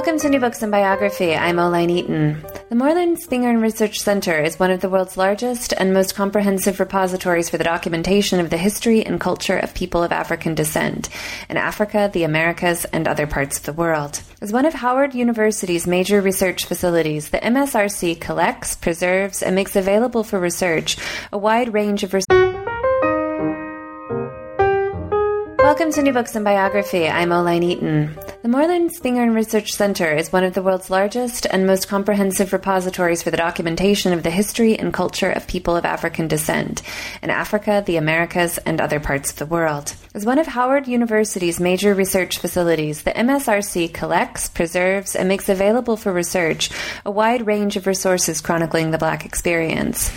Welcome to New Books and Biography. I'm Oline Eaton. The Moorland Spingarn Research Center is one of the world's largest and most comprehensive repositories for the documentation of the history and culture of people of African descent in Africa, the Americas, and other parts of the world. As one of Howard University's major research facilities, the MSRC collects, preserves, and makes available for research a wide range of research. Welcome to New Books and Biography. I'm Oline Eaton. The Moorland Spingarn Research Center is one of the world's largest and most comprehensive repositories for the documentation of the history and culture of people of African descent in Africa, the Americas, and other parts of the world. As one of Howard University's major research facilities, the MSRC collects, preserves, and makes available for research a wide range of resources chronicling the Black experience.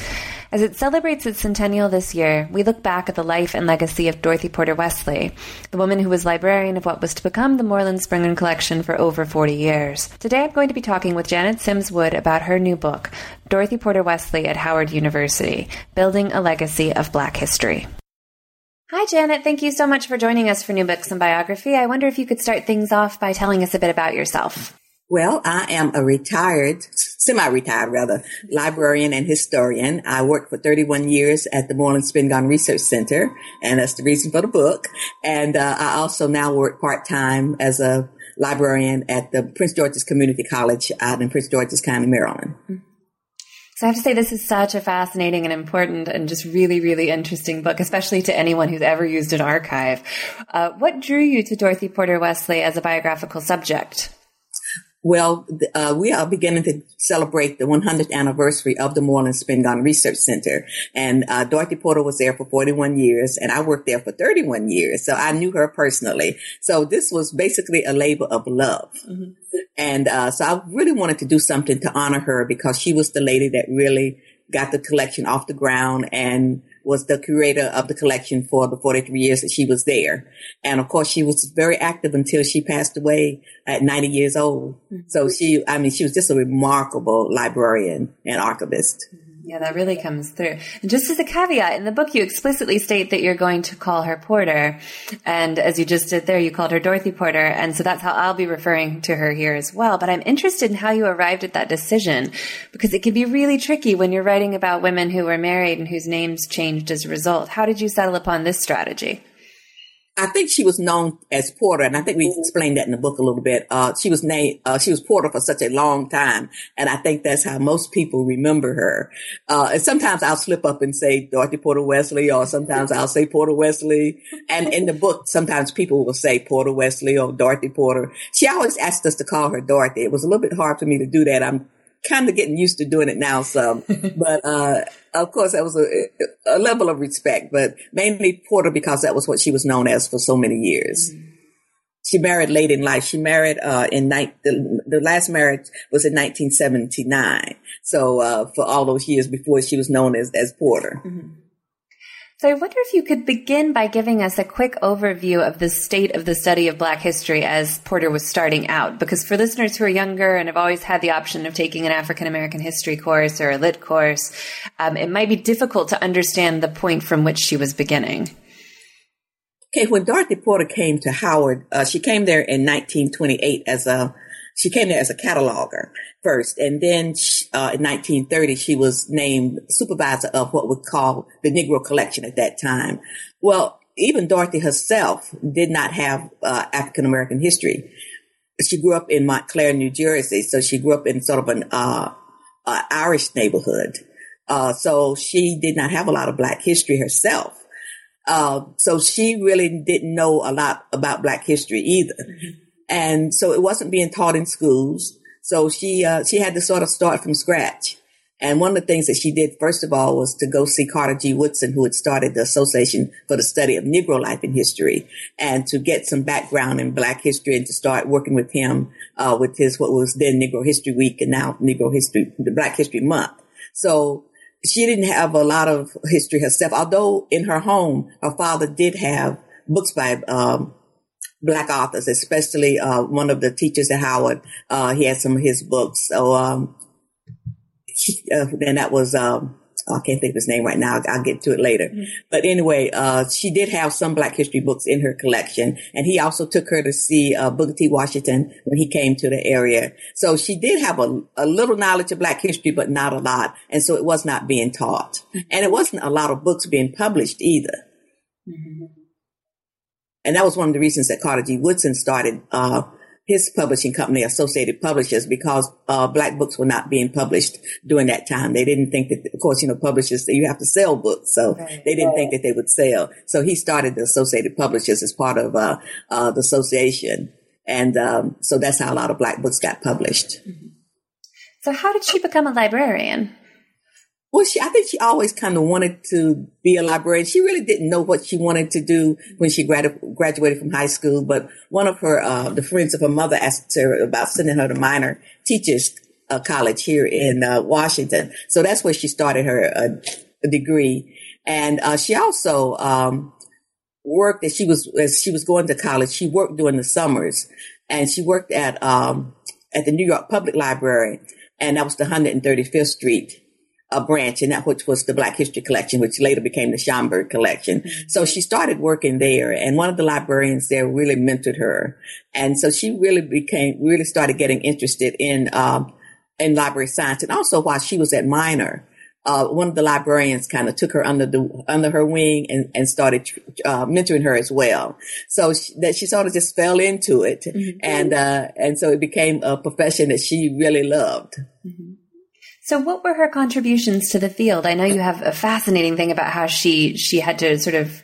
As it celebrates its centennial this year, we look back at the life and legacy of Dorothy Porter Wesley, the woman who was librarian of what was to become the Moorland Spingarn Collection for over 40 years. Today I'm going to be talking with Janet Sims Wood about her new book, Dorothy Porter Wesley at Howard University Building a Legacy of Black History. Hi, Janet. Thank you so much for joining us for New Books and Biography. I wonder if you could start things off by telling us a bit about yourself. Well, I am a retired, semi-retired rather, librarian and historian. I worked for 31 years at the Moorland Spingarn Research Center, and that's the reason for the book. And uh, I also now work part-time as a librarian at the Prince George's Community College out in Prince George's County, Maryland. So I have to say, this is such a fascinating and important and just really, really interesting book, especially to anyone who's ever used an archive. Uh, what drew you to Dorothy Porter Wesley as a biographical subject? Well, uh, we are beginning to celebrate the 100th anniversary of the Moorland Spingarn Research Center. And uh, Dorothy Porter was there for 41 years, and I worked there for 31 years. So I knew her personally. So this was basically a labor of love. Mm-hmm. And uh, so I really wanted to do something to honor her because she was the lady that really got the collection off the ground and was the curator of the collection for the 43 years that she was there. And of course, she was very active until she passed away at 90 years old. Mm-hmm. So she, I mean, she was just a remarkable librarian and archivist. Mm-hmm. Yeah, that really comes through. And just as a caveat, in the book, you explicitly state that you're going to call her Porter. And as you just did there, you called her Dorothy Porter. And so that's how I'll be referring to her here as well. But I'm interested in how you arrived at that decision because it can be really tricky when you're writing about women who were married and whose names changed as a result. How did you settle upon this strategy? I think she was known as Porter, and I think we explained that in the book a little bit. Uh, she was named, uh, she was Porter for such a long time, and I think that's how most people remember her. Uh, and sometimes I'll slip up and say Dorothy Porter Wesley, or sometimes I'll say Porter Wesley. And in the book, sometimes people will say Porter Wesley or Dorothy Porter. She always asked us to call her Dorothy. It was a little bit hard for me to do that. I'm kind of getting used to doing it now some. but uh, of course, that was a, a, level of respect, but mainly Porter because that was what she was known as for so many years. Mm-hmm. She married late in life. She married uh, in ni- the, the last marriage was in 1979. So uh, for all those years before she was known as as Porter. Mm-hmm. So I wonder if you could begin by giving us a quick overview of the state of the study of Black history as Porter was starting out. Because for listeners who are younger and have always had the option of taking an African American history course or a lit course, um, it might be difficult to understand the point from which she was beginning. Okay, when Dorothy Porter came to Howard, uh, she came there in 1928 as a she came there as a cataloger first, and then she, uh, in 1930 she was named supervisor of what we call the Negro Collection at that time. Well, even Dorothy herself did not have uh, African American history. She grew up in Montclair, New Jersey, so she grew up in sort of an uh, Irish neighborhood. Uh, so she did not have a lot of Black history herself. Uh, so she really didn't know a lot about Black history either. Mm-hmm. And so it wasn't being taught in schools. So she, uh, she had to sort of start from scratch. And one of the things that she did, first of all, was to go see Carter G. Woodson, who had started the Association for the Study of Negro Life and History, and to get some background in Black history and to start working with him, uh, with his, what was then Negro History Week and now Negro History, the Black History Month. So she didn't have a lot of history herself, although in her home, her father did have books by, um, black authors, especially uh, one of the teachers at Howard. Uh, he had some of his books. So, um, he, uh, and that was um, I can't think of his name right now. I'll, I'll get to it later. Mm-hmm. But anyway, uh, she did have some Black history books in her collection, and he also took her to see uh, Booker T. Washington when he came to the area. So she did have a, a little knowledge of Black history, but not a lot, and so it was not being taught, mm-hmm. and it wasn't a lot of books being published either. Mm-hmm. And that was one of the reasons that Carter G. Woodson started uh, his publishing company, Associated Publishers, because uh, black books were not being published during that time. They didn't think that, of course, you know, publishers, you have to sell books. So right. they didn't right. think that they would sell. So he started the Associated Publishers as part of uh, uh, the association. And um, so that's how a lot of black books got published. Mm-hmm. So how did she become a librarian? Well, she, I think she always kind of wanted to be a librarian. She really didn't know what she wanted to do when she grad, graduated from high school. But one of her, uh, the friends of her mother asked her about sending her to Miner Teachers uh, college here in uh, Washington. So that's where she started her uh, degree. And uh, she also um, worked as she was as she was going to college. She worked during the summers, and she worked at um, at the New York Public Library, and that was the 135th Street a branch in that which was the Black History Collection, which later became the Schomburg Collection. Mm-hmm. So she started working there and one of the librarians there really mentored her. And so she really became, really started getting interested in, um, in library science. And also while she was at Miner, uh, one of the librarians kind of took her under the under her wing and, and started uh, mentoring her as well. So she, that she sort of just fell into it, mm-hmm. and uh, and so it became a profession that she really loved. Mm-hmm. So what were her contributions to the field? I know you have a fascinating thing about how she she had to sort of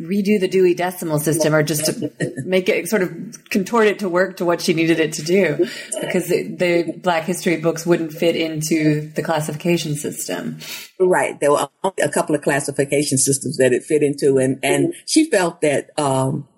redo the Dewey Decimal System or just make it sort of contort it to work to what she needed it to do because the, the black history books wouldn't fit into the classification system. Right. There were a couple of classification systems that it fit into and, and she felt that, um,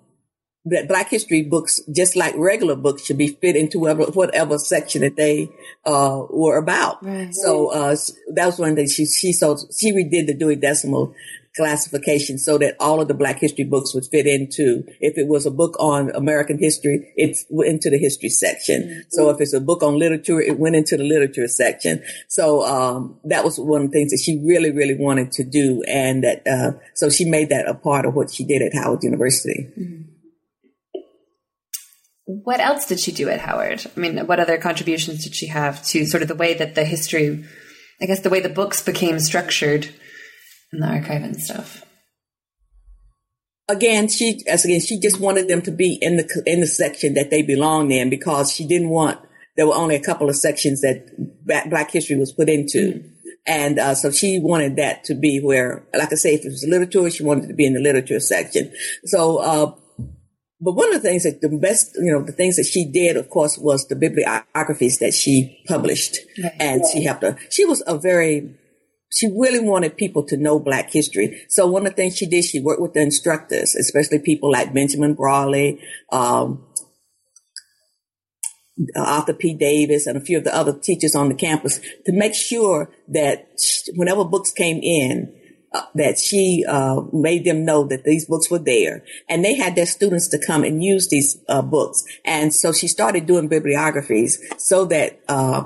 that Black History books, just like regular books, should be fit into whatever, whatever section that they uh, were about. Right. So uh, that was one thing she she so she redid the Dewey Decimal classification so that all of the Black History books would fit into. If it was a book on American history, it's went into the history section. Mm-hmm. So if it's a book on literature, it went into the literature section. So um, that was one of the things that she really, really wanted to do, and that uh, so she made that a part of what she did at Howard University. Mm-hmm. What else did she do at Howard? I mean, what other contributions did she have to sort of the way that the history, I guess, the way the books became structured in the archive and stuff? Again, she as again she just wanted them to be in the in the section that they belonged in because she didn't want there were only a couple of sections that Black history was put into. Mm-hmm. And uh, so she wanted that to be where, like I say, if it was literature, she wanted to be in the literature section. So uh, but one of the things that the best, you know, the things that she did, of course, was the bibliographies that she published. Right. And she helped her. She was a very, she really wanted people to know black history. So one of the things she did, she worked with the instructors, especially people like Benjamin Brawley, um, Arthur P. Davis and a few of the other teachers on the campus to make sure that whenever books came in, that she uh, made them know that these books were there, and they had their students to come and use these uh, books. And so she started doing bibliographies so that uh,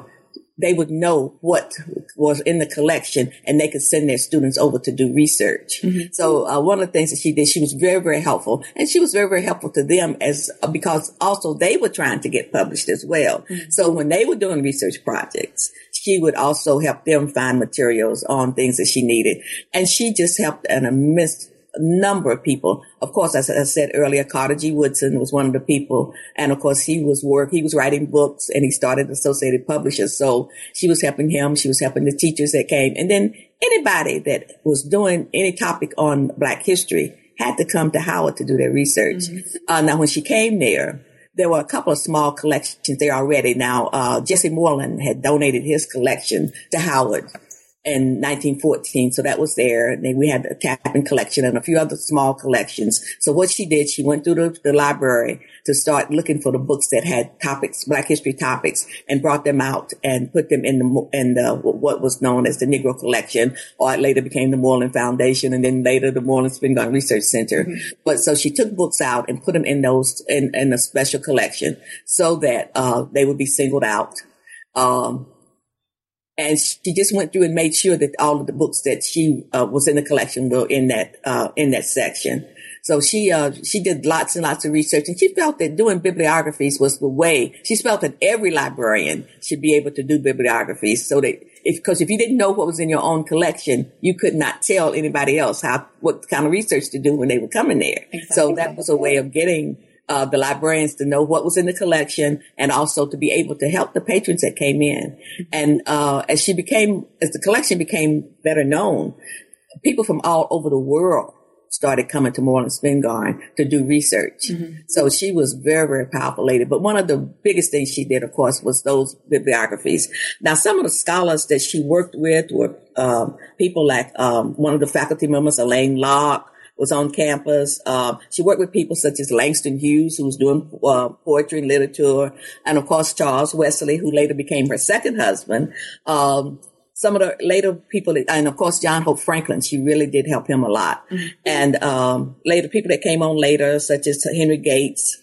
they would know what was in the collection and they could send their students over to do research. Mm-hmm. So uh, one of the things that she did, she was very, very helpful and she was very, very helpful to them as uh, because also they were trying to get published as well. Mm-hmm. So when they were doing research projects, she would also help them find materials on things that she needed. And she just helped an immense number of people. Of course, as I said earlier, Carter G. Woodson was one of the people. And of course, he was work, he was writing books and he started Associated Publishers. So she was helping him. She was helping the teachers that came. And then anybody that was doing any topic on black history had to come to Howard to do their research. Mm-hmm. Uh, now, when she came there, there were a couple of small collections there already. Now, uh, Jesse Moorland had donated his collection to Howard in 1914. So that was there. And then we had a Tappan collection and a few other small collections. So what she did, she went through the, the, library to start looking for the books that had topics, Black history topics, and brought them out and put them in the in the what was known as the Negro Collection, or it later became the Moorland Foundation, and then later the Moorland Spingarn Research Center. Mm-hmm. But so she took books out and put them in those in, in a special collection so that uh, they would be singled out. Um, and she just went through and made sure that all of the books that she uh, was in the collection were in that uh, in that section. So she uh, she did lots and lots of research, and she felt that doing bibliographies was the way. She felt that every librarian should be able to do bibliographies, so that because if, if you didn't know what was in your own collection, you could not tell anybody else how what kind of research to do when they were coming there. Exactly. So that was a way of getting uh, the librarians to know what was in the collection and also to be able to help the patrons that came in. And uh, as she became, as the collection became better known, people from all over the world started coming to Moorland Spingarn to do research. Mm-hmm. So she was very, very powerful lady. But one of the biggest things she did, of course, was those bibliographies. Now, some of the scholars that she worked with were um, people like um, one of the faculty members, Alain Locke, was on campus. Uh, she worked with people such as Langston Hughes, who was doing uh, poetry and literature, and of course Charles Wesley, who later became her second husband. Um, some of the later people, and of course John Hope Franklin, she really did help him a lot. Mm-hmm. And um, later people that came on later, such as Henry Gates,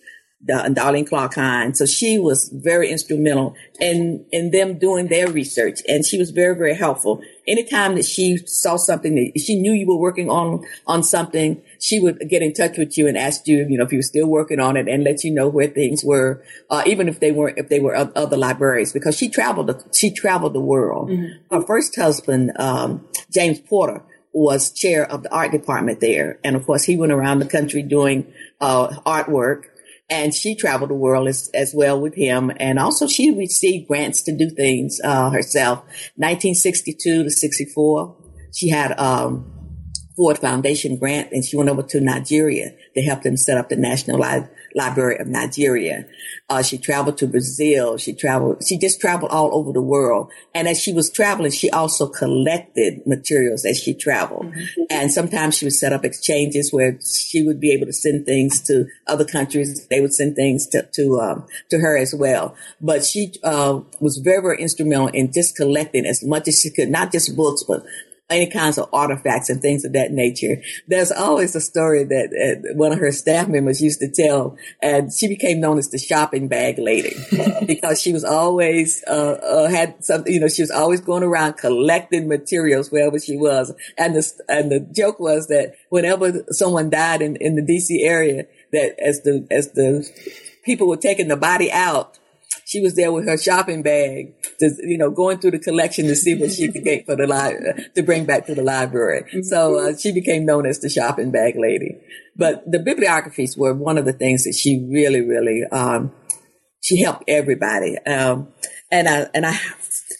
Darlene Clark Hines. So she was very instrumental in, in them doing their research. And she was very, very helpful. Anytime that she saw something that she knew you were working on, on something, she would get in touch with you and ask you, you know, if you were still working on it and let you know where things were, uh, even if they weren't, if they were other libraries, because she traveled, she traveled the world. Mm-hmm. Her first husband, um, James Porter, was chair of the art department there. And of course, he went around the country doing, uh, artwork and she traveled the world as, as well with him. And also she received grants to do things, uh, herself. 1962 to 64, she had, um, Ford Foundation grant and she went over to Nigeria to help them set up the National Li- Library of Nigeria. Uh, she traveled to Brazil. She traveled, she just traveled all over the world. And as she was traveling, she also collected materials as she traveled. Mm-hmm. And sometimes she would set up exchanges where she would be able to send things to other countries. They would send things to, to, um, to her as well. But she, uh, was very, very instrumental in just collecting as much as she could, not just books, but any kinds of artifacts and things of that nature. There's always a story that uh, one of her staff members used to tell, and she became known as the shopping bag lady because she was always uh, uh, had something. You know, she was always going around collecting materials wherever she was. And the and the joke was that whenever someone died in in the D.C. area, that as the as the people were taking the body out she was there with her shopping bag, to, you know, going through the collection to see what she could get for the li- to bring back to the library. Mm-hmm. So uh, she became known as the shopping bag lady. But the bibliographies were one of the things that she really, really, um, she helped everybody. Um, and I and I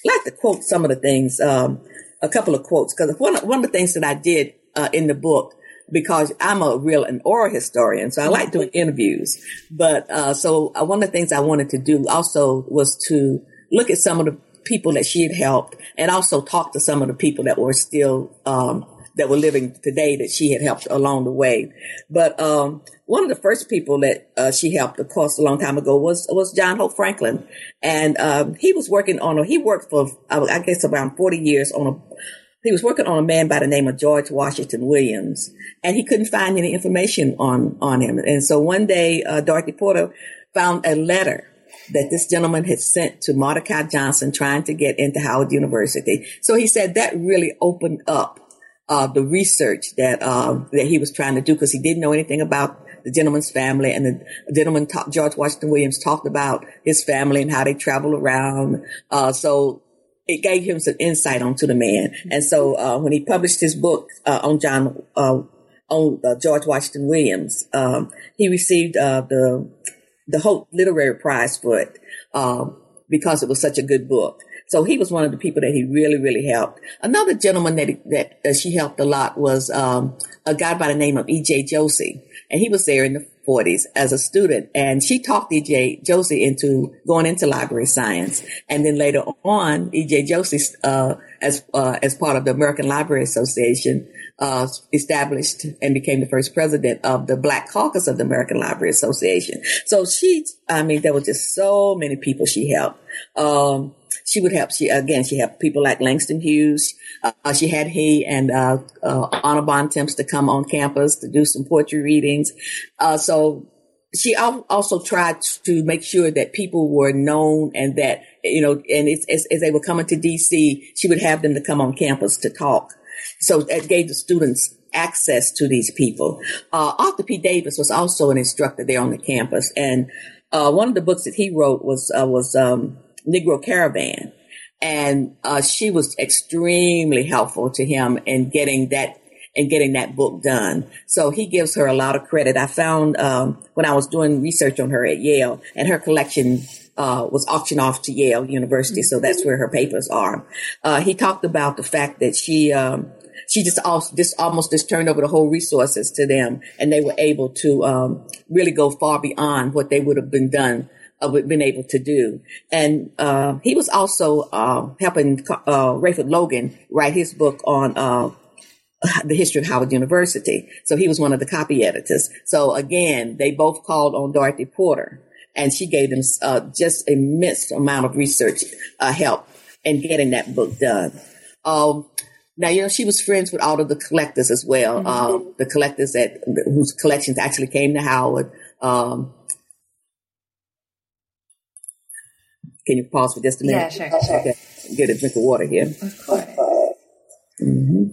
like to quote some of the things, um, a couple of quotes, because one one of the things that I did uh, in the book because I'm a real an oral historian, so I like doing interviews. But uh, so uh, one of the things I wanted to do also was to look at some of the people that she had helped, and also talk to some of the people that were still um, that were living today that she had helped along the way. But um, one of the first people that uh, she helped, of course, a long time ago was was John Hope Franklin, and um, he was working on a he worked for I guess around forty years on a he was working on a man by the name of George Washington Williams, and he couldn't find any information on on him. And so one day, uh, Dorothy Porter found a letter that this gentleman had sent to Mordecai Johnson trying to get into Howard University. So he said that really opened up uh, the research that uh, that he was trying to do because he didn't know anything about the gentleman's family and the gentleman George Washington Williams talked about his family and how they travel around. Uh, so it gave him some insight onto the man. And so uh, when he published his book uh, on John uh, on uh, George Washington Williams, um, he received uh, the the Holte Literary Prize for it um, because it was such a good book. So he was one of the people that he really, really helped. Another gentleman that that, that she helped a lot was um, a guy by the name of E.J. Josey, and he was there in the 40s as a student. And she talked E.J. Josey into going into library science. And then later on, E.J. Josey, uh, as, uh, as part of the American Library Association, uh, established and became the first president of the Black Caucus of the American Library Association. So she, I mean, there were just so many people she helped. Um, she would help. She again, she helped people like Langston Hughes. Uh, she had he and uh, uh, Arna to come on campus to do some poetry readings. Uh, so she also tried to make sure that people were known and that, you know, and as, as, they were coming to DC, she would have them to come on campus to talk. So that gave the students access to these people. Uh, Arthur P. Davis was also an instructor there on the campus. And, uh, one of the books that he wrote was, uh, was, um, Negro Caravan. And, uh, she was extremely helpful to him in getting that and getting that book done. So he gives her a lot of credit. I found um, when I was doing research on her at Yale, and her collection uh, was auctioned off to Yale University, so that's where her papers are. Uh, he talked about the fact that she um, she just also just almost just turned over the whole resources to them, and they were able to um, really go far beyond what they would have been done. Uh, been able to do, and uh, he was also uh, helping uh, Rayford Logan write his book on uh, the history of Howard University. So he was one of the copy editors. So again, they both called on Dorothy Porter and she gave them uh, just immense amount of research uh, help in getting that book done. Um, now, you know, she was friends with all of the collectors as well. Mm-hmm. Um, the collectors that whose collections actually came to Howard. Um, can you pause for just a minute? Yeah, sure. Okay. Get a drink of water here. Of course. Mm-hmm.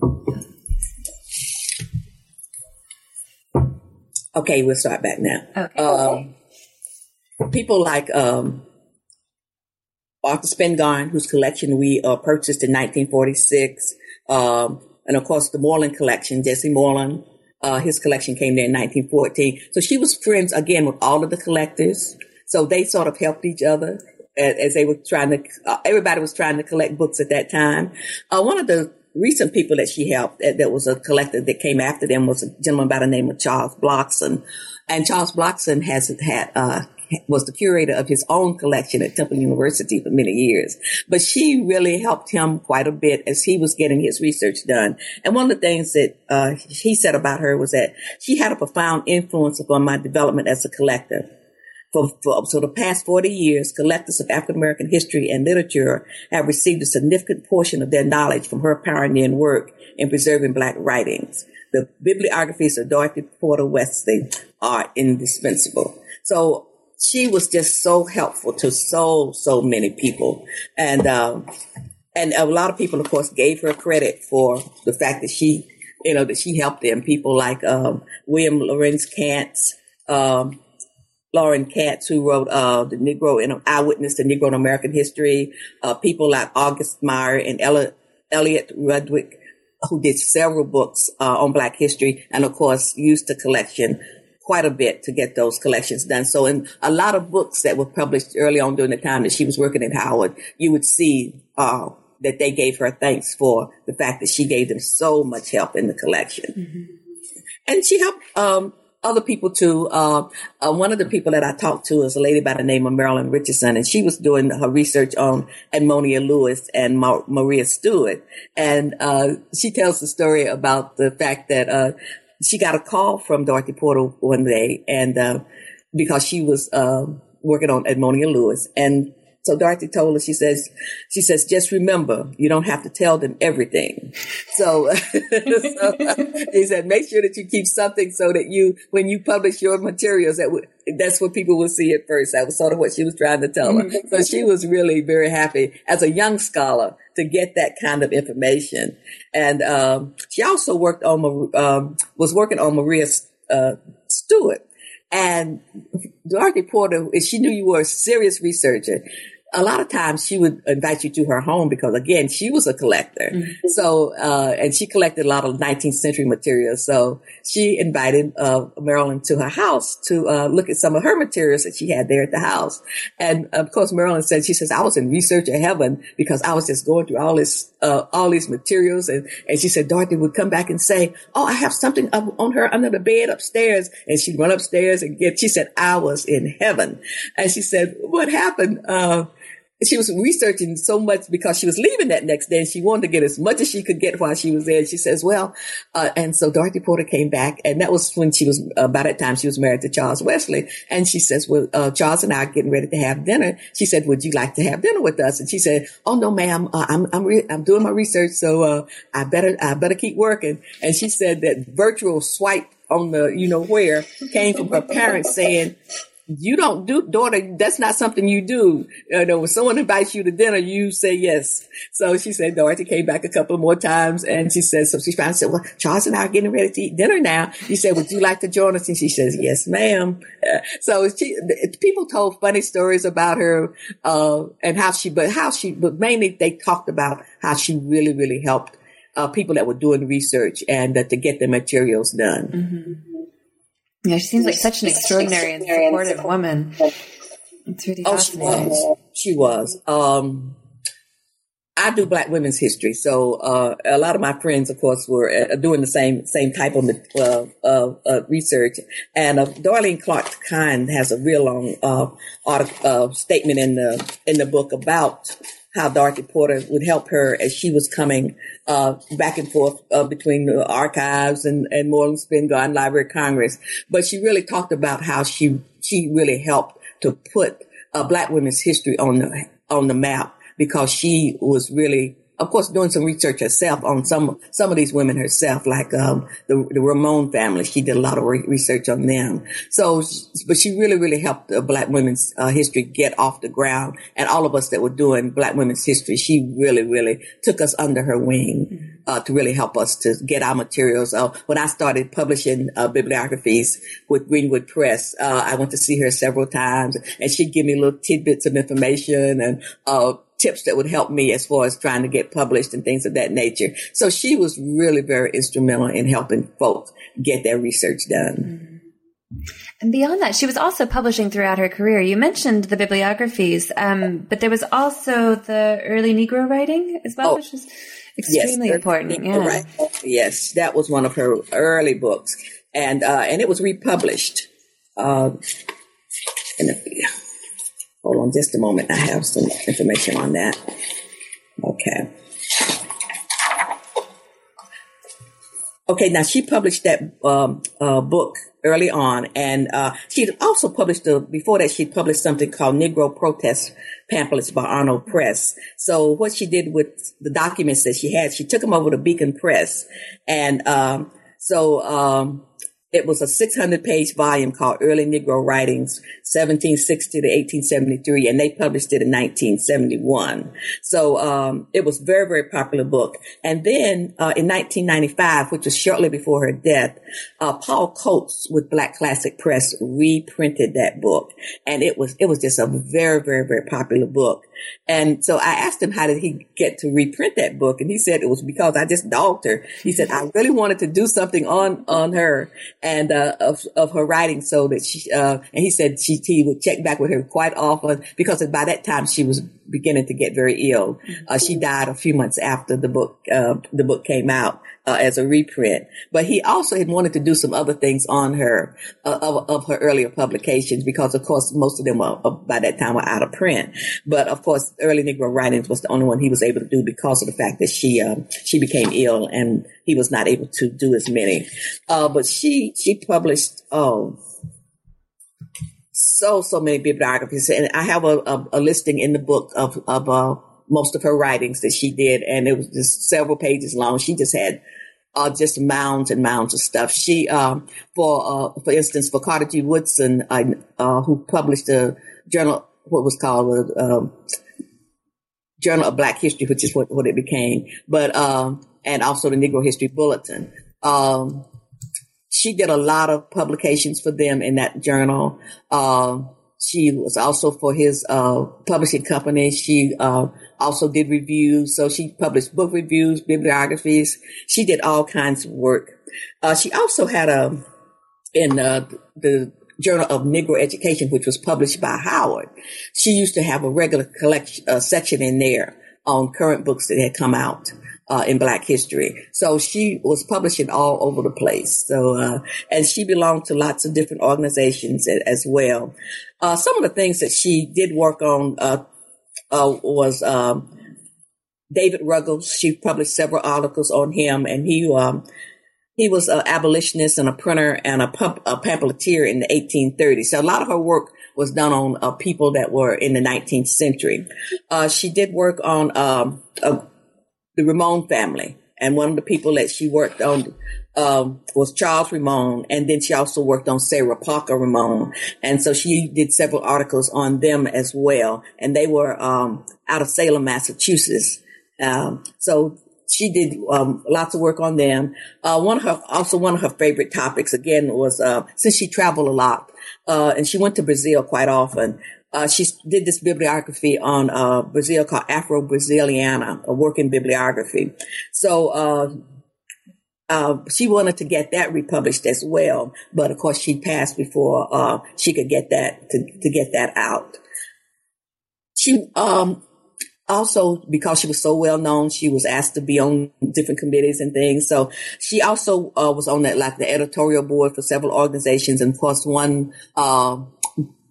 Okay, we'll start back now. Okay. Um, people like um, Arthur Spingarn, whose collection we uh, purchased in 1946, um, and of course the Moorland collection, Jesse Moorland, uh, his collection came there in 1914. So she was friends again with all of the collectors. So they sort of helped each other as, they were trying to. Uh, everybody was trying to collect books at that time. Uh, one of the recent people that she helped that, that, was a collector that came after them was a gentleman by the name of Charles Blockson. And Charles Blockson has had, uh, was the curator of his own collection at Temple University for many years. But she really helped him quite a bit as he was getting his research done. And one of the things that uh, he said about her was that she had a profound influence upon my development as a collector. For, for, so the past 40 years, collectors of African American history and literature have received a significant portion of their knowledge from her pioneering work in preserving black writings. The bibliographies of Dorothy Porter Wesley are indispensable. So she was just so helpful to so, so many people. And, um, and a lot of people, of course, gave her credit for the fact that she, you know, that she helped them. People like, um, William Lorenz Cantz, um, Loren Katz, who wrote uh, the Negro in Eyewitness to Negro in American History, uh, people like August Meier and Ella, Elliot Rudwick, who did several books uh, on Black history, and of course used the collection quite a bit to get those collections done. So in a lot of books that were published early on during the time that she was working at Howard, you would see uh, that they gave her thanks for the fact that she gave them so much help in the collection. Mm-hmm. And she helped um, other people too. Uh, uh, one of the people that I talked to is a lady by the name of Marilyn Richardson, and she was doing her research on Edmonia Lewis and Ma- Maria Stewart. And uh, she tells the story about the fact that uh, she got a call from Dorothy Porter one day, and uh, because she was uh, working on Edmonia Lewis, and so Dorothy told her, she says, she says, just remember, you don't have to tell them everything. So, so he said, make sure that you keep something so that you, when you publish your materials, that w- that's what people will see at first. That was sort of what she was trying to tell her. Mm-hmm. So she was really very happy as a young scholar to get that kind of information. And, um, she also worked on, um, was working on Maria, uh, Stewart. And Dorothy Porter, she knew you were a serious researcher a lot of times she would invite you to her home because again, she was a collector. Mm-hmm. So, uh, and she collected a lot of 19th century materials. So she invited, uh, Marilyn to her house to, uh, look at some of her materials that she had there at the house. And of course, Marilyn said, she says, I was in researcher heaven because I was just going through all this, uh, all these materials. And, and she said, Dorothy would come back and say, Oh, I have something up on her under the bed upstairs. And she'd run upstairs and get, she said, I was in heaven. And she said, what happened? She was researching so much because she was leaving that next day and she wanted to get as much as she could get while she was there. She says, well, uh, and so Dorothy Porter came back and that was when she was, uh, that time she was married to Charles Wesley. And she says, well, uh, Charles and I are getting ready to have dinner. She said, would you like to have dinner with us? And she said, oh no, ma'am, uh, I'm, I'm, re- I'm doing my research. So, uh, I better, I better keep working. And she said that virtual swipe on the, you know, where came from her parents saying, you don't do daughter that's not something you do. You know when someone invites you to dinner you say yes. So she said dorothy came back a couple more times and she said so she finally said well charles and i are getting ready to eat dinner now. He said would you like to join us? And she says yes ma'am. Uh, so she, people told funny stories about her uh, and how she but how she but mainly they talked about how she really really helped uh, people that were doing research and to get the materials done. Mm-hmm. Yeah, she seems like such an extraordinary and supportive woman. It's really oh, she was. She was. Um, I do Black women's history, so uh, a lot of my friends, of course, were uh, doing the same same type of uh, uh, research. And uh, Darlene Clark Hine has a real long uh, article, statement in the in the book about how Dorothy Porter would help her as she was coming uh, back and forth uh, between the archives and, and Moorland Spingarn Library of Congress. But she really talked about how she she really helped to put uh, Black women's history on the on the map because she was really of course, doing some research herself on some some of these women herself, like um, the the Remond family. She did a lot of re- research on them. So, but she really, really helped uh, Black women's uh, history get off the ground, and all of us that were doing Black women's history, she really, really took us under her wing uh, to really help us to get our materials. Uh, when I started publishing uh, bibliographies with Greenwood Press, uh, I went to see her several times, and she'd give me little tidbits of information and tips that would help me as far as trying to get published and things of that nature. So she was really very instrumental in helping folks get their research done. Mm-hmm. And beyond that, she was also publishing throughout her career. You mentioned the bibliographies, um, but there was also the early Negro writing as well, oh, which is extremely yes, important. Yeah. Right. Yes, that was one of her early books, and uh, and it was republished. Uh, in the, Hold on just a moment. I have some information on that. Okay. Okay, now she published that um, uh, book early on, and uh, she also published a, before that she published something called Negro Protest Pamphlets by Arno Press. So what she did with the documents that she had, she took them over to Beacon Press, and um, so um, it was a 600 page volume called Early Negro Writings, 1760 to 1873, and they published it in 1971. So, um, it was very, very popular book. And then, uh, in 1995, which was shortly before her death, uh, Paul Coates with Black Classic Press reprinted that book. And it was, it was just a very, very, very popular book. And so I asked him, how did he get to reprint that book? And he said it was because I just dogged her. He said, I really wanted to do something on, on her and, uh, of, of her writing so that she, uh, and he said she, he would check back with her quite often because by that time she was beginning to get very ill. Uh, she died a few months after the book, uh, the book came out uh, as a reprint. But he also had wanted to do some other things on her uh, of, of, her earlier publications because, of course, most of them were, uh, by that time were out of print. But of course, early Negro writings was the only one he was able to do because of the fact that she um, she became ill and he was not able to do as many. Uh, but she she published oh so so many bibliographies, and I have a, a, a listing in the book of of uh, most of her writings that she did, and it was just several pages long. She just had uh, just mounds and mounds of stuff. She, um, for uh, for instance, for Carter G. Woodson, uh, who published a journal, what was called a um, Journal of Black History, which is what, what it became, but um, and also the Negro History Bulletin. Um, she did a lot of publications for them in that journal. She was also for his uh, publishing company. She uh, also did reviews. So she published book reviews, bibliographies. She did all kinds of work. Uh, she also had a, in uh, the Journal of Negro Education, which was published by Howard. She used to have a regular collection, uh, section in there on current books that had come out. Uh, in Black history. So she was publishing all over the place. So, uh, and she belonged to lots of different organizations as well. Uh, some of the things that she did work on, uh, was um, David Ruggles. She published several articles on him, and he um, he was an abolitionist and a printer and a, pump, a pamphleteer in the 1830s. So a lot of her work was done on uh, people that were in the 19th century. Uh, she did work on um, uh, the Remond family. And one of the people that she worked on um, was Charles Remond, and then she also worked on Sarah Parker Remond, and so she did several articles on them as well. And they were um, out of Salem, Massachusetts. Um, so she did um, lots of work on them. Uh, one of her, also one of her favorite topics again was uh, since she traveled a lot uh, and she went to Brazil quite often. Uh, she did this bibliography on uh, Brazil called Afro Braziliana, a working bibliography. So uh, she wanted to get that republished as well, but of course she passed before uh, she could get that to, to get that out. She um, also because she was so well known, she was asked to be on different committees and things. So she also uh, was on that like the editorial board for several organizations, and of course one uh,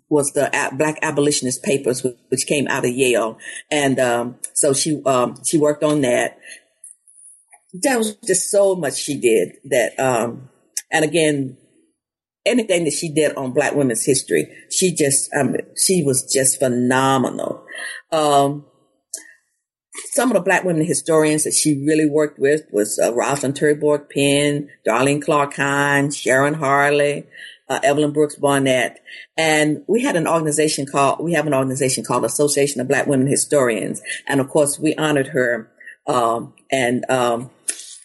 was the Black Abolitionist Papers, which came out of Yale, and um, so she um, she worked on that there was just so much she did that, um, and again, anything that she did on Black women's history, she just, um, she was just phenomenal. Um, some of the Black women historians that she really worked with was uh, Rosalind Terborg Penn, Darlene Clark Hines, Sharon Harley, uh, Evelyn Brooks Barnett. And we had an organization called, we have an organization called Association of Black Women Historians. And of course, we honored her, um, and, um,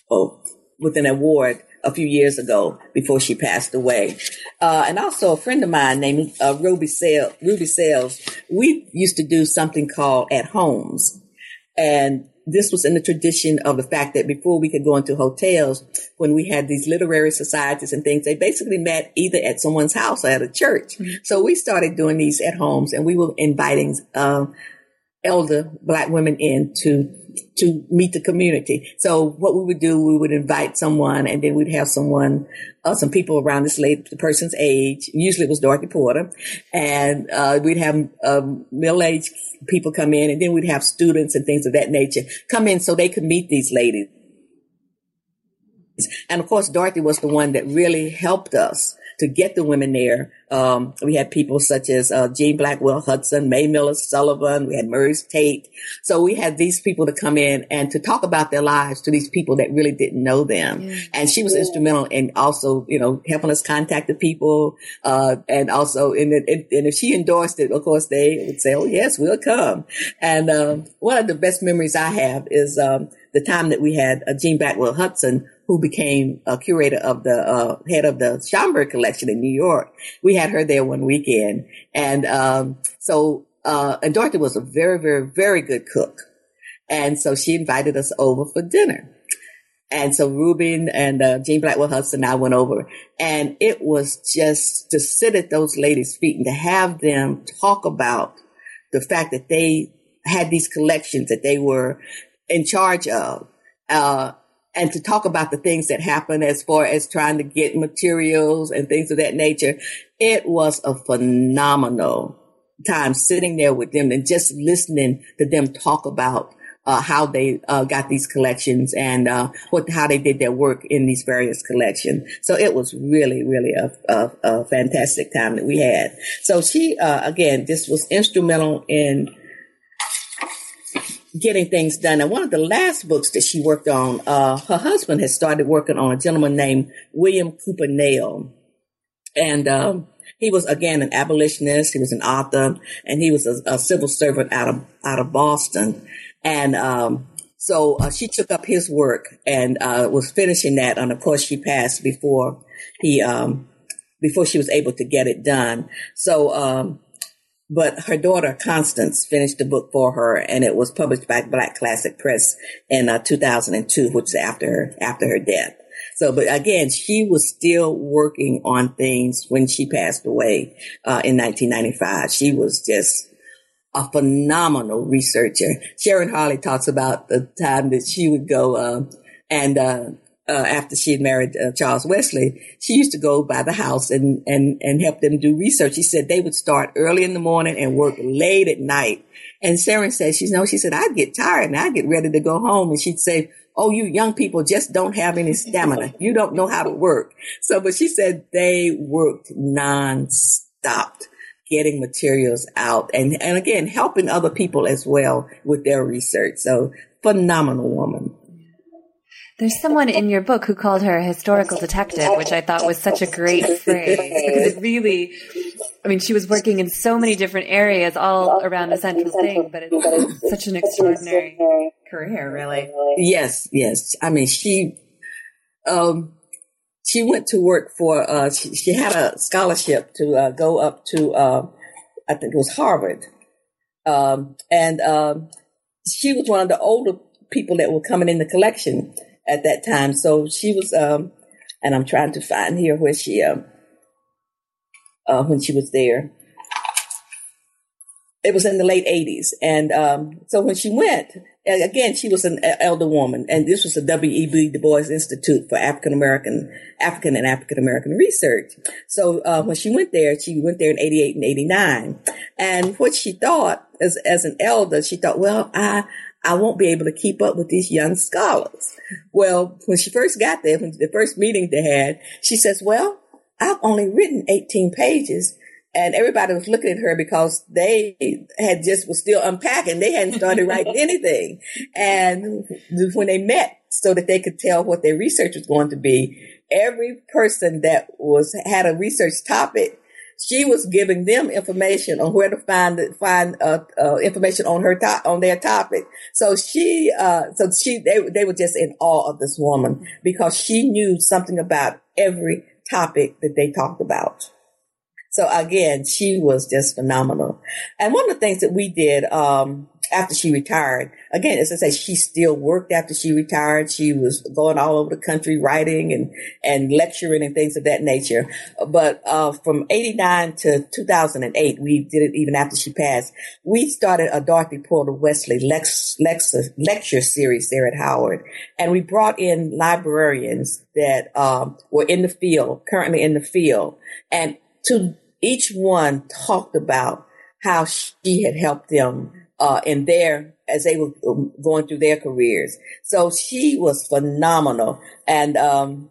oh, with an award a few years ago before she passed away. Uh, and also a friend of mine named uh, Ruby, Sale, Ruby Sales, we used to do something called at homes. And this was in the tradition of the fact that before we could go into hotels, when we had these literary societies and things, they basically met either at someone's house or at a church. Mm-hmm. So we started doing these at homes and we were inviting uh, elder black women in to to meet the community. So what we would do, we would invite someone and then we'd have someone, uh, some people around this lady, the person's age. Usually it was Dorothy Porter and, uh, we'd have, um, middle-aged people come in and then we'd have students and things of that nature come in so they could meet these ladies. And of course, Dorothy was the one that really helped us to get the women there. Um, we had people such as uh, Jean Blackwell Hudson, May Miller Sullivan. We had Merze Tate. So we had these people to come in and to talk about their lives to these people that really didn't know them. Yeah. And she was yeah. instrumental in also, you know, helping us contact the people. Uh, and also, and, and, and if she endorsed it, of course, they would say, Oh, yes, we'll come. And, um, one of the best memories I have is, um, the time that we had uh, Jean Blackwell Hudson who became a curator of the uh, head of the Schomburg collection in New York. We had her there one weekend, and um, so uh, and Dorothy was a very, very, very good cook, and so she invited us over for dinner. And so Ruben and uh, Jean Blackwell Hudson and I went over, and it was just to sit at those ladies' feet and to have them talk about the fact that they had these collections that they were in charge of. Uh, and to talk about the things that happened as far as trying to get materials and things of that nature. It was a phenomenal time sitting there with them and just listening to them talk about uh, how they uh, got these collections and uh, what how they did their work in these various collections. So it was really, really a, a, a fantastic time that we had. So she uh, again, this was instrumental in getting things done. And one of the last books that she worked on, uh, her husband had started working on a gentleman named William Cooper Nell. And, um, he was again an abolitionist. He was an author and he was a, a civil servant out of, out of Boston. And, um, so uh, she took up his work and uh, was finishing that. And of course, she passed before he um, before she was able to get it done. So um, but her daughter Constance finished the book for her, and it was published by Black Classic Press in uh, 2002, which is after her after her death. So, but again, she was still working on things when she passed away uh, in 1995. She was just a phenomenal researcher. Sharon Harley talks about the time that she would go uh, and uh, after she had married uh, Charles Wesley, she used to go by the house and, and, and help them do research. She said they would start early in the morning and work late at night. And Sharon said, she's no, she said, I'd get tired and I'd get ready to go home. And she'd say, Oh, you young people just don't have any stamina. You don't know how to work. So, but she said they worked non-stop getting materials out and, and again, helping other people as well with their research. So phenomenal woman. There's someone in your book who called her a historical detective, which I thought was such a great phrase because it really, I mean, she was working in so many different areas all around a central thing, but it's such an extraordinary career, really. Yes, yes. I mean, she, um, she went to work for, uh, she, she had a scholarship to uh, go up to, uh, I think it was Harvard. Um, and um, she was one of the older people that were coming in the collection at that time. So she was, um, and I'm trying to find here where she, um, uh, when she was there. It was in the late 80s. And um, so when she went, again, she was an elder woman, and this was the W.E.B. Du Bois Institute for African American, African and African American Research. So uh, when she went there, she went there in 88 and 89. And what she thought as, as an elder, she thought, well, I, I won't be able to keep up with these young scholars. Well, when she first got there, when the first meeting they had, she says, well, I've only written 18 pages and everybody was looking at her because they had just was still unpacking. They hadn't started writing anything. And when they met so that they could tell what their research was going to be, every person that was had a research topic, she was giving them information on where to find find uh, uh, information on her to- on their topic. So she, uh, so she, they they were just in awe of this woman because she knew something about every topic that they talked about. So again, she was just phenomenal. And one of the things that we did, um, after she retired, again, as I say, she still worked after she retired. She was going all over the country writing and, and lecturing and things of that nature. But, uh, from 89 to 2008, we did it even after she passed. We started a Dorothy Porter Wesley lex, lex, lecture series there at Howard. And we brought in librarians that, um, were in the field, currently in the field and to each one talked about how she had helped them uh, in their as they were um, going through their careers. So she was phenomenal, and um,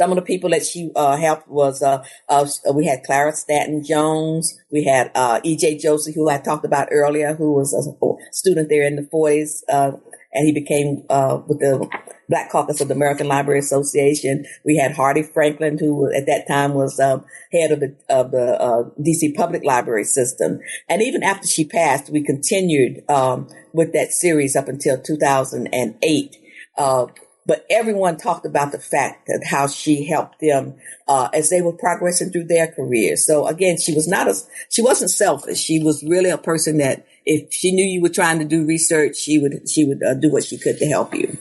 some of the people that she uh, helped was uh, uh, we had Clara Stanton Jones, we had uh, E.J. Josey, who I talked about earlier, who was a student there in the 40s, uh, and he became uh, with the Black Caucus of the American Library Association. We had Hardy Franklin, who at that time was um, head of the of the uh, DC Public Library System. And even after she passed, we continued um, with that series up until 2008. Uh, but everyone talked about the fact that how she helped them uh, as they were progressing through their careers. So again, she was not a she wasn't selfish. She was really a person that if she knew you were trying to do research, she would she would uh, do what she could to help you.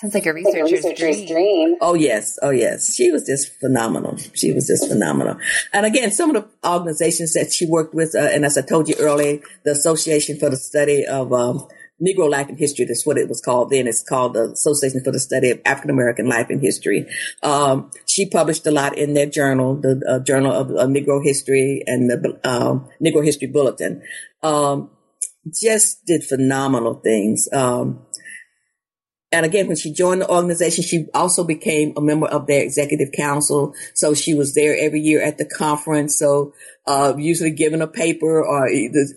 Sounds like a researcher's, like a researcher's dream. dream. Oh yes, oh yes. She was just phenomenal. She was just phenomenal. And again, some of the organizations that she worked with, uh, and as I told you earlier, the Association for the Study of um, Negro Life and History. That's what it was called then. It's called the Association for the Study of African American Life and History. Um, she published a lot in their journal, the uh, Journal of uh, Negro History and the um, Negro History Bulletin. Um, just did phenomenal things. Um, and again, when she joined the organization, she also became a member of their executive council. So she was there every year at the conference. So, uh, usually giving a paper or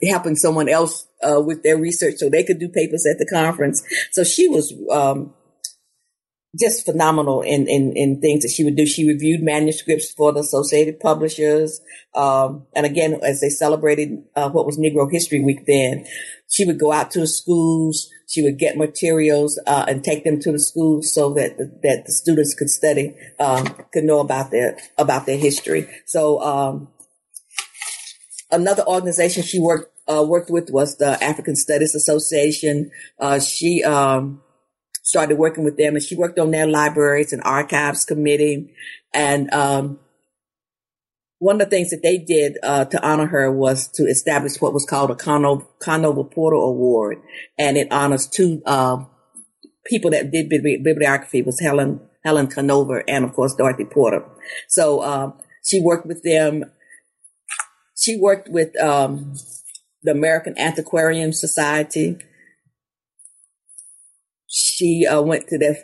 helping someone else, uh, with their research so they could do papers at the conference. So she was, um, just phenomenal in, in, in things that she would do. She reviewed manuscripts for the Associated Publishers. Um, and again, as they celebrated, uh, what was Negro History Week then, she would go out to the schools, she would get materials uh, and take them to the schools so that the, that the students could study, um, could know about their about their history. So um, another organization she worked uh, worked with was the African Studies Association. Uh, she um, started working with them, and she worked on their libraries and archives committee, and um, one of the things that they did uh, to honor her was to establish what was called a Conover, Conover Porter Award, and it honors two uh, people that did bibliography was Helen Helen Conover and of course Dorothy Porter. So uh, she worked with them. She worked with um, the American Antiquarian Society. She uh, went to the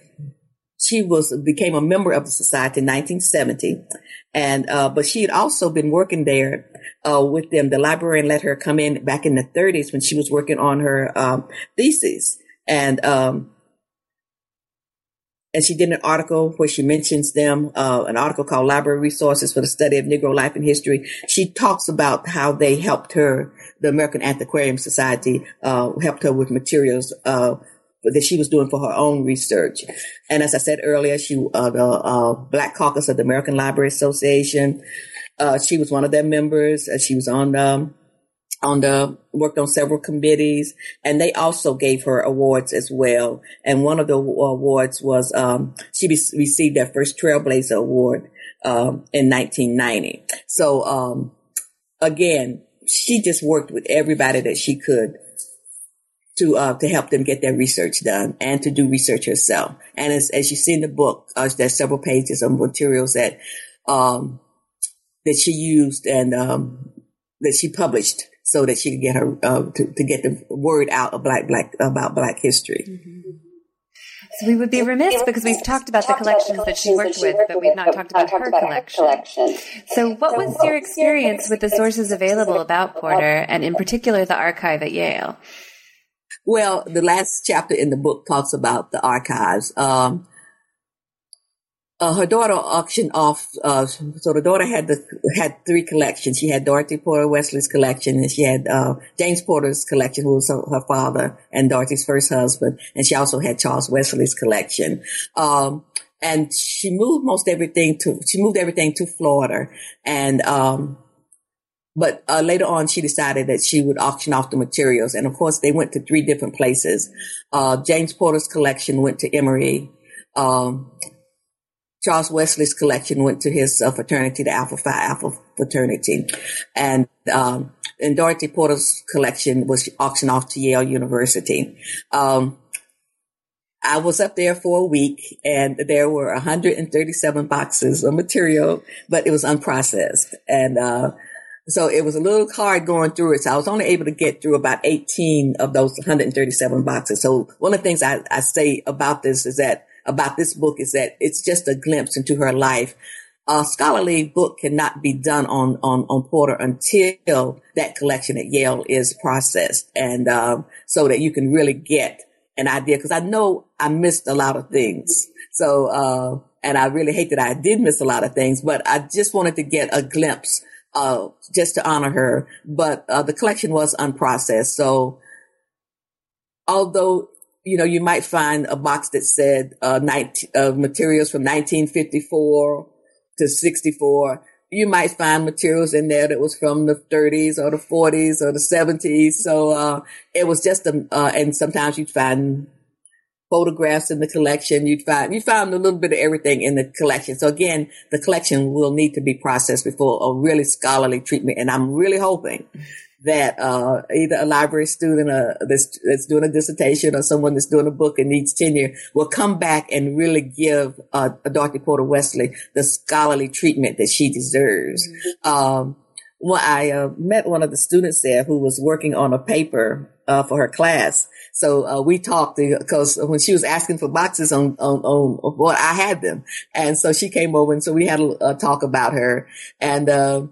she was became a member of the society in 1970 and uh, but she had also been working there uh, with them. The librarian let her come in back in the 30s when she was working on her um, thesis. And um, and she did an article where she mentions them, uh, an article called Library Resources for the Study of Negro Life and History. She talks about how they helped her, the American Antiquarian Society, uh, helped her with materials, uh, that she was doing for her own research. And as I said earlier, she, uh, the, uh, Black Caucus of the American Library Association, uh, she was one of their members. she was on, um, on the worked on several committees and they also gave her awards as well and one of the awards was um, she be- received their first trailblazer award um, in 1990 so um, again she just worked with everybody that she could to uh, to help them get their research done and to do research herself and as, as you see in the book uh, there's several pages of materials that um, that she used and um, that she published so that she could get her uh, to, to, get the word out of black black about black history. Mm-hmm. So we would be remiss because we've talked about the collections that she worked with, but we've not talked about her collection. So what was your experience with the sources available about Porter and in particular the archive at Yale? Well, the last chapter in the book talks about the archives. Um, uh, her daughter auctioned off. Uh, so the daughter had the had three collections. She had Dorothy Porter Wesley's collection, and she had uh, James Porter's collection, who was her, her, father and Dorothy's first husband, and she also had Charles Wesley's collection. Um, and she moved most everything to she moved everything to Florida, and um, but uh, later on, she decided that she would auction off the materials, and of course, they went to three different places. Uh, James Porter's collection went to Emory. Um, Charles Wesley's collection went to his uh, fraternity, the Alpha Phi Alpha fraternity, and um, and Dorothy Porter's collection was auctioned off to Yale University. Um, I was up there for a week, and there were 137 boxes of material, but it was unprocessed, and uh, so it was a little hard going through it. So I was only able to get through about 18 of those 137 boxes. So one of the things I, I say about this is that about this book is that it's just a glimpse into her life. A scholarly book cannot be done on, on, on Porter until that collection at Yale is processed. And, um, so that you can really get an idea. Cause I know I missed a lot of things. So, uh, and I really hate that I did miss a lot of things, but I just wanted to get a glimpse, uh, just to honor her. But, uh, the collection was unprocessed. So, although you know, you might find a box that said uh, 19, uh, materials from 1954 to 64. You might find materials in there that was from the 30s or the 40s or the 70s. So uh, it was just a, uh, and sometimes you'd find photographs in the collection. You'd find you found a little bit of everything in the collection. So again, the collection will need to be processed before a really scholarly treatment. And I'm really hoping that uh, either a library student uh, that's, that's doing a dissertation or someone that's doing a book and needs tenure will come back and really give uh, Dorothy Porter Wesley the scholarly treatment that she deserves. Mm-hmm. Um, well, I uh, met one of the students there who was working on a paper uh, for her class. So uh, we talked because when she was asking for boxes on, on, on what I had them. And so she came over and so we had a, a talk about her. And uh,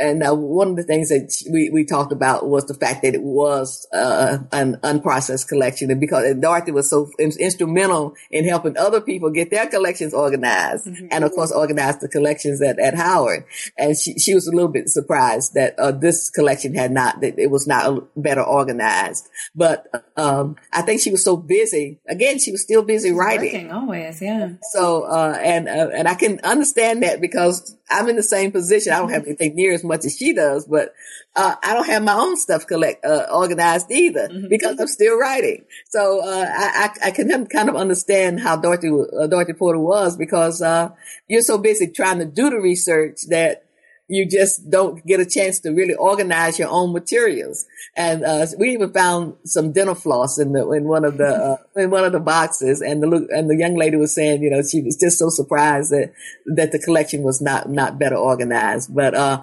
and uh, one of the things that we, we talked about was the fact that it was uh, an unprocessed collection, and because Dorothy was so instrumental in helping other people get their collections organized, mm-hmm. and of course organized the collections at, at Howard. And she, she was a little bit surprised that uh, this collection had not that it was not better organized. But um, I think she was so busy. Again, she was still busy She's writing. Working always, yeah. So uh, and uh, and I can understand that because I'm in the same position. I don't have anything near as much as she does, but uh, I don't have my own stuff collect uh, organized either mm-hmm. because I'm still writing. So uh, I, I, I, can kind of understand how Dorothy uh, Dorothy Porter was because uh, you're so busy trying to do the research that you just don't get a chance to really organize your own materials. And uh, we even found some dental floss in the in one of the uh, in one of the boxes, and the and the young lady was saying, you know, she was just so surprised that that the collection was not not better organized. But uh,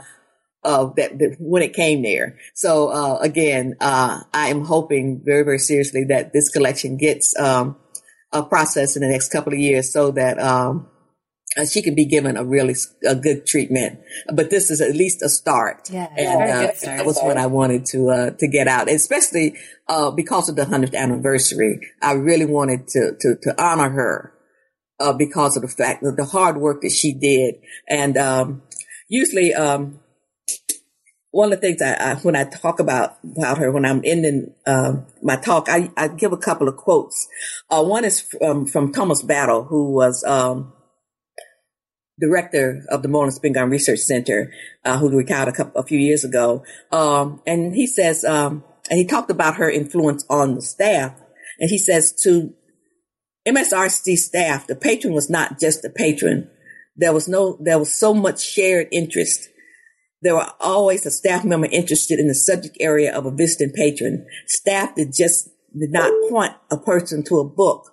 uh, that, that, when it came there. So uh, again, uh, I am hoping very very seriously that this collection gets um, a process in the next couple of years, so that um, uh, she can be given a really a good treatment. But this is at least a start. Yeah, and uh, that was what I wanted to uh, to get out, especially uh, because of the hundredth anniversary. I really wanted to to to honor her uh, because of the fact that the hard work that she did. And um, usually, um, one of the things I, I, when I talk about about her when I'm ending uh, my talk, I, I, give a couple of quotes. Uh, one is from, from Thomas Battle, who was um, director of the Moorland Spingarn Research Center, uh, who retired a couple a few years ago, um, and he says, um, and he talked about her influence on the staff, and he says to MSRC staff, the patron was not just a patron. There was no, there was so much shared interest. There were always a staff member interested in the subject area of a visiting patron. Staff did just did not point a person to a book,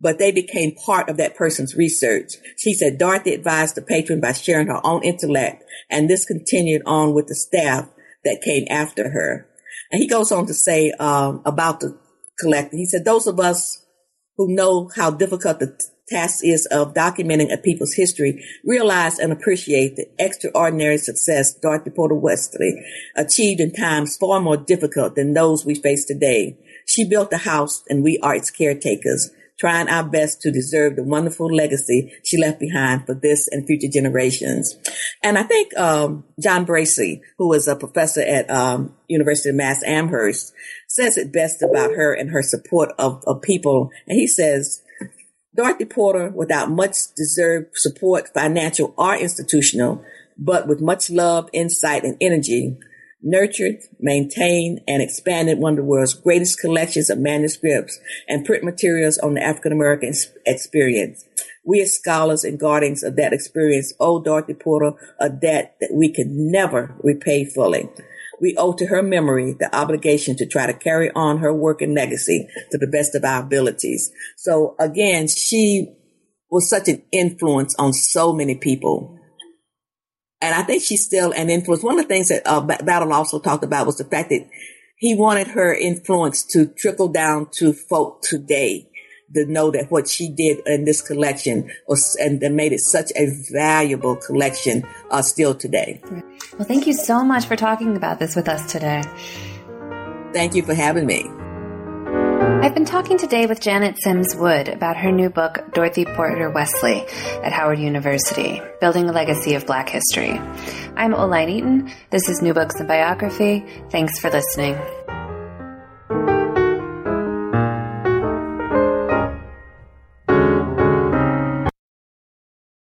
but they became part of that person's research. She said Dorothy advised the patron by sharing her own intellect, and this continued on with the staff that came after her. And he goes on to say um, about the collector. He said, those of us who know how difficult the task is of documenting a people's history realize and appreciate the extraordinary success Dorothy Porter Wesley achieved in times far more difficult than those we face today. She built the house and we are its caretakers trying our best to deserve the wonderful legacy she left behind for this and future generations. And I think um, John Bracey, who was a professor at um, University of Mass Amherst, says it best about her and her support of, of people. And he says, Dorothy Porter, without much deserved support, financial or institutional, but with much love, insight, and energy, nurtured, maintained, and expanded one of the world's greatest collections of manuscripts and print materials on the African American experience. We as scholars and guardians of that experience owe Dorothy Porter a debt that we can never repay fully. We owe to her memory the obligation to try to carry on her work and legacy to the best of our abilities. So again, she was such an influence on so many people and I think she's still an influence. One of the things that uh, Battle also talked about was the fact that he wanted her influence to trickle down to folk today to know that what she did in this collection was and that made it such a valuable collection uh, still today. Well, thank you so much for talking about this with us today. Thank you for having me. I've been talking today with Janet Sims Wood about her new book, Dorothy Porter Wesley, at Howard University, Building a Legacy of Black History. I'm Oline Eaton. This is New Books and Biography. Thanks for listening.